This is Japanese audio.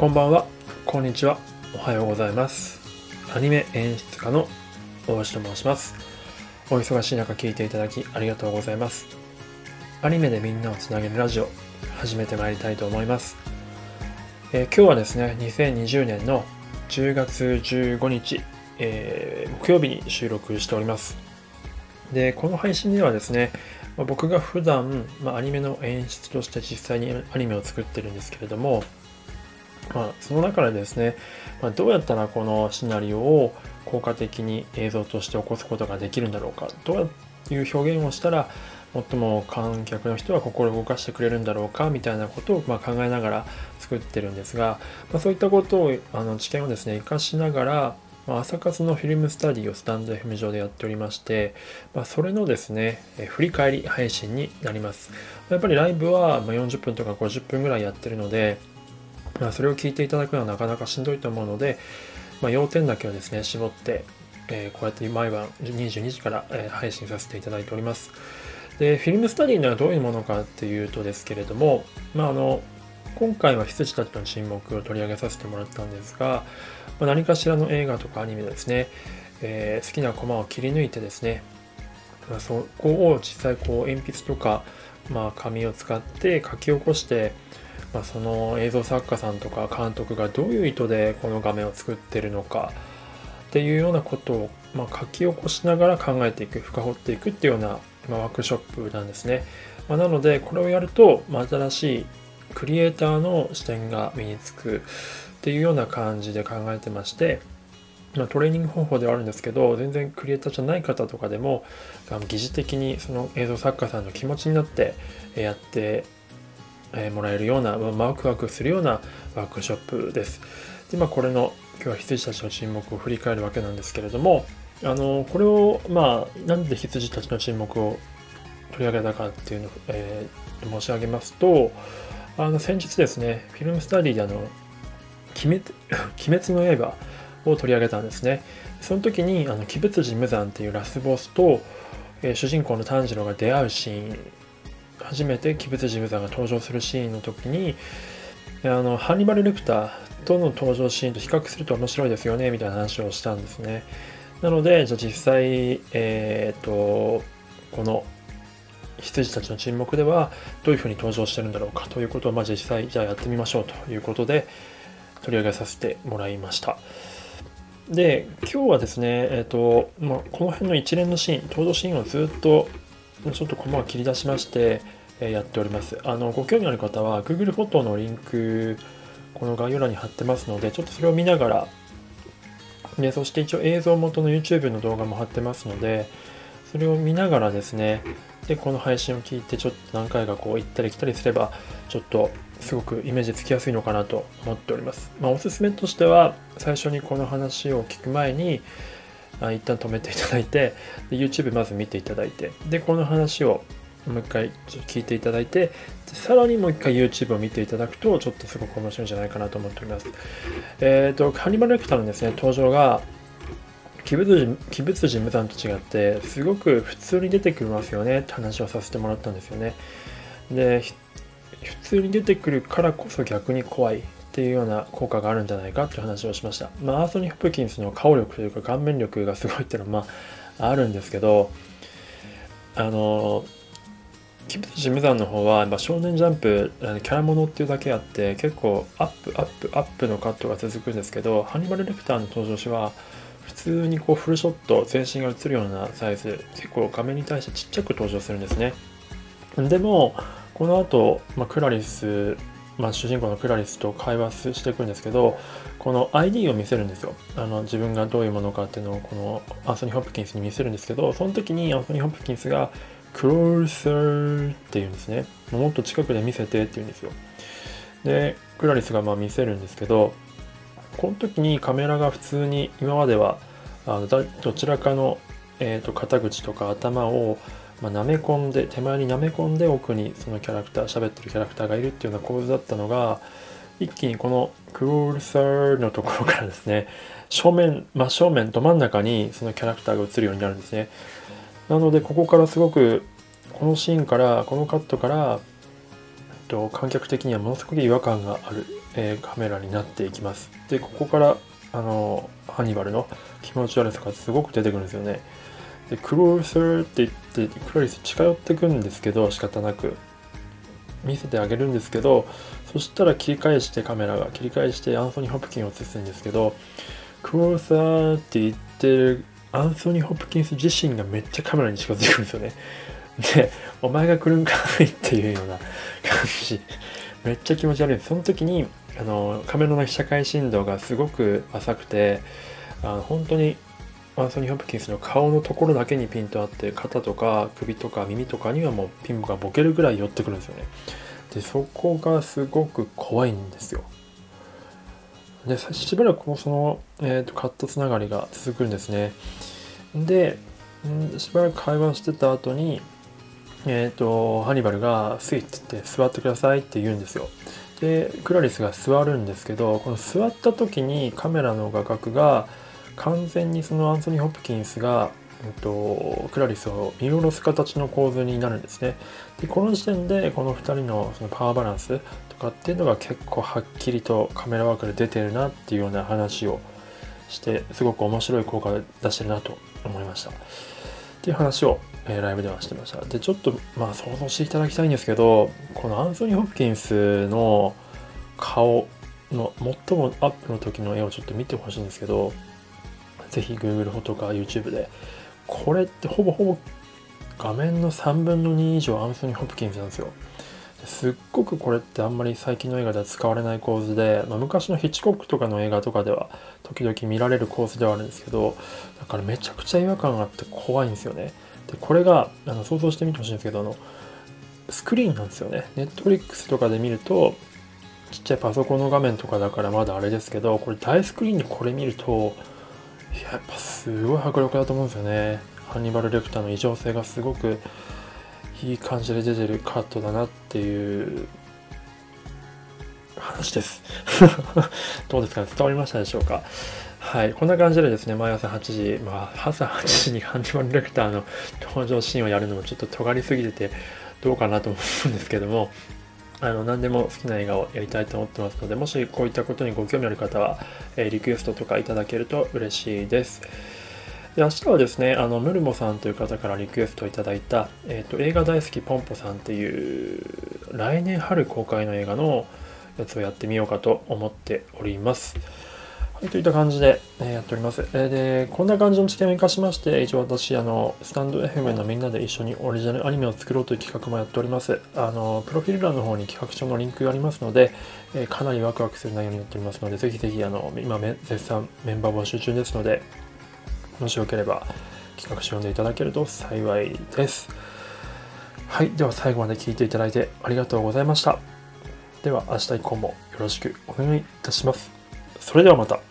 こんばんは、こんにちは、おはようございます。アニメ演出家の大橋と申します。お忙しい中聞いていただきありがとうございます。アニメでみんなをつなげるラジオ、始めてまいりたいと思います。えー今日はですね、2020年の10月15日、えー木曜日に収録しております。で、この配信ではですね、ま僕が普段、まあ、アニメの演出として実際にアニメを作ってるんですけれども、まあ、その中でですね、まあ、どうやったらこのシナリオを効果的に映像として起こすことができるんだろうかどういう表現をしたら最も観客の人は心動かしてくれるんだろうかみたいなことをまあ考えながら作ってるんですが、まあ、そういったことをあの知見をですね活かしながらまあ朝活のフィルムスタディをスタンド FM 上でやっておりまして、まあ、それのですねえ振り返り配信になります。やっぱりライブは40分とか50分ぐらいやってるので、それを聞いていただくのはなかなかしんどいと思うので、まあ、要点だけをですね絞って、えーこうやって毎晩22時から、配信させていただいております。でフィルムスタディにはどういうものかっていうとですけれども、まあ、あの今回は羊たちの沈黙を取り上げさせてもらったんですが、まあ、何かしらの映画とかアニメですね、えー好きなコマを切り抜いてですね、まあ、そこを実際こう鉛筆とか、まあ、紙を使って書き起こしてまあ、その映像作家さんとか監督がどういう意図でこの画面を作ってるのかっていうようなことを、まあ、書き起こしながら考えていく深掘っていくっていうような、ま、ワークショップなんですね、まあ、なのでこれをやると、ま、新しいクリエイターの視点が身につくっていうような感じで考えてましてま、トレーニング方法ではあるんですけど全然クリエイターじゃない方とかでも疑似的にその映像作家さんの気持ちになってやってえーもらえるような、まあワクワクするようなワークショップです。で、まあ、これの今日は羊たちの沈黙を振り返るわけなんですけれども、あのこれを、まあ、なんで羊たちの沈黙を取り上げたかっていうのを、えー申し上げますと、あの先日ですね、フィルムスタディであの、鬼滅 鬼滅の刃を取り上げたんですね。その時に、あの鬼仏寺無惨っていうラスボスと、えー主人公の炭治郎が出会うシーン初めて鬼仏寺無惨が登場するシーンの時にあのハンニバル・レクターとの登場シーンと比較すると面白いですよねみたいな話をしたんですね。なのでじゃあ実際えっ、とこの羊たちの沈黙ではどういうふうに登場してるんだろうかということをまあ実際じゃあやってみましょうということで取り上げさせてもらいました。で今日はですねえっ、と、まあ、この辺の一連のシーン登場シーンをずっとちょっとコマを切り出しまして、やっております。あの、ご興味ある方は Google フォトのリンク、この概要欄に貼ってますので、ちょっとそれを見ながら、で、そして一応映像元の YouTube の動画も貼ってますので、それを見ながらですね、で、この配信を聞いて、ちょっと何回かこう行ったり来たりすれば、ちょっとすごくイメージつきやすいのかなと思っております。まあ、おすすめとしては、最初にこの話を聞く前に、一旦止めていただいてで YouTube まず見ていただいてでこの話をもう一回聞いていただいてさらにもう一回 YouTube を見ていただくとちょっとすごく面白いんじゃないかなと思っております。えっ、とハンニバル・レクターのですね登場が鬼仏寺鬼仏寺無惨と違ってすごく普通に出てくりますよね。って話をさせてもらったんですよね。で普通に出てくるからこそ逆に怖い。っていうような効果があるんじゃないか。って話をしました。まあ、アーソニー・ホプキンスの顔力というか顔面力がすごいっていうのはまああるんですけどあのキプトシムザンの方は、まあ、少年ジャンプキャラものっていうだけあって結構アップアップアップのカットが続くんですけどハニバル・レクターの登場時は普通にこうフルショット全身が映るようなサイズ結構画面に対してちっちゃく登場するんですね。でもこの後、まあ、クラリスまあ、主人公のクラリスと会話していくんですけどこの ID を見せるんですよ。あの自分がどういうものかっていうのをこのアンソニー・ホプキンスに見せるんですけどその時にアンソニー・ホプキンスが「クローサー」って言うんですね。もっと近くで見せてって言うんですよ。でクラリスがまあ見せるんですけどこの時にカメラが普通に今まではあのどちらかの、えー、と肩口とか頭をまあ、舐め込んで手前に舐め込んで奥にそのキャラクター喋ってるキャラクターがいるっていうような構図だったのが一気にこのクロールサーのところからですね正面真正面ど真ん中にそのキャラクターが映るようになるんですね。なのでここからすごくこのシーンからこのカットからえっと、観客的にはものすごく違和感がある、えー、カメラになっていきます。で、ここからあのハニバルの気持ち悪さがすごく出てくるんですよね。で、クローサーって言って、クラリス近寄ってくんですけど、仕方なく。見せてあげるんですけど、そしたら切り返してカメラが切り返してアンソニー・ホプキンを映すんですけど、クローサーって言ってるアンソニー・ホプキンス自身がめっちゃカメラに近づいてくるんですよね。で、お前が来るんかいっていうような感じ。めっちゃ気持ち悪いです。その時に、あの、カメラの被写界振動がすごく浅くて、あの本当にアンソニー・ホプキンスの顔のところだけにピントあって肩とか首とか耳とかにはもうピンがボケるぐらい寄ってくるんですよねでそこがすごく怖いんですよでしばらくその、えーと、カットつながりが続くんですねでしばらく会話してた後にえっ、ー、とハニバルが「スイッチって座ってください」って言うんですよでクラリスが座るんですけどこの座った時にカメラの画角が完全にそのアンソニー・ホプキンスが、えっと、クラリスを見下ろす形の構図になるんですね。でこの時点でこの2人のそのパワーバランスかっていうのが結構はっきりとカメラワークで出てるなっていうような話をしてすごく面白い効果を出してるなと思いました。っていう話を、えー、ライブではしてました。で、ちょっとまあ想像していただきたいんですけど、このアンソニー・ホプキンスの顔の最もアップの時の絵をちょっと見てほしいんですけど、ぜひ Google フォトか YouTube で。これってほぼほぼ画面の3分の2以上アンソニー・ホプキンスなんですよ。すっごくこれってあんまり最近の映画では使われない構図で、まあ、昔のヒッチコックとかの映画とかでは時々見られる構図ではあるんですけどだからめちゃくちゃ違和感があって怖いんですよね。でこれがあの想像してみてほしいんですけどあのスクリーンなんですよね。ネットフリックスとかで見るとちっちゃいパソコンの画面とかだからまだあれですけどこれ大スクリーンでこれ見るとやっぱすごい迫力だと思うんですよね。ハンニバル・レクターの異常性がすごくいい感じで出てるカットだなっていう話です どうですかね？伝わりましたでしょうか？はい。こんな感じでですね、毎朝8時、まあ、朝8時にハンニバル・レクターの 登場シーンをやるのもちょっと尖りすぎててどうかなと思うんですけども、あの何でも好きな映画をやりたいと思ってますので、もしこういったことにご興味ある方は、えー、リクエストとかいただけると嬉しいです。で明日はですね、あのムルモさんという方からリクエストいただいた、えーと、映画大好きポンポさんっていう来年春公開の映画のやつをやってみようかと思っております。はい、といった感じで、えやっております。えで、こんな感じの知見を生かしまして、一応私、あの、スタンド FM のみんなで一緒にオリジナルアニメを作ろうという企画もやっております。あの、プロフィール欄の方に企画書のリンクがありますので、えかなりワクワクする内容になっておりますので、ぜひぜひ、あの、今め、絶賛メンバー募集中ですので、もしよければ企画書読んでいただけると幸いです。はい、では最後まで聞いていただいてありがとうございました。では明日以降もよろしくお願いいたします。それではまた。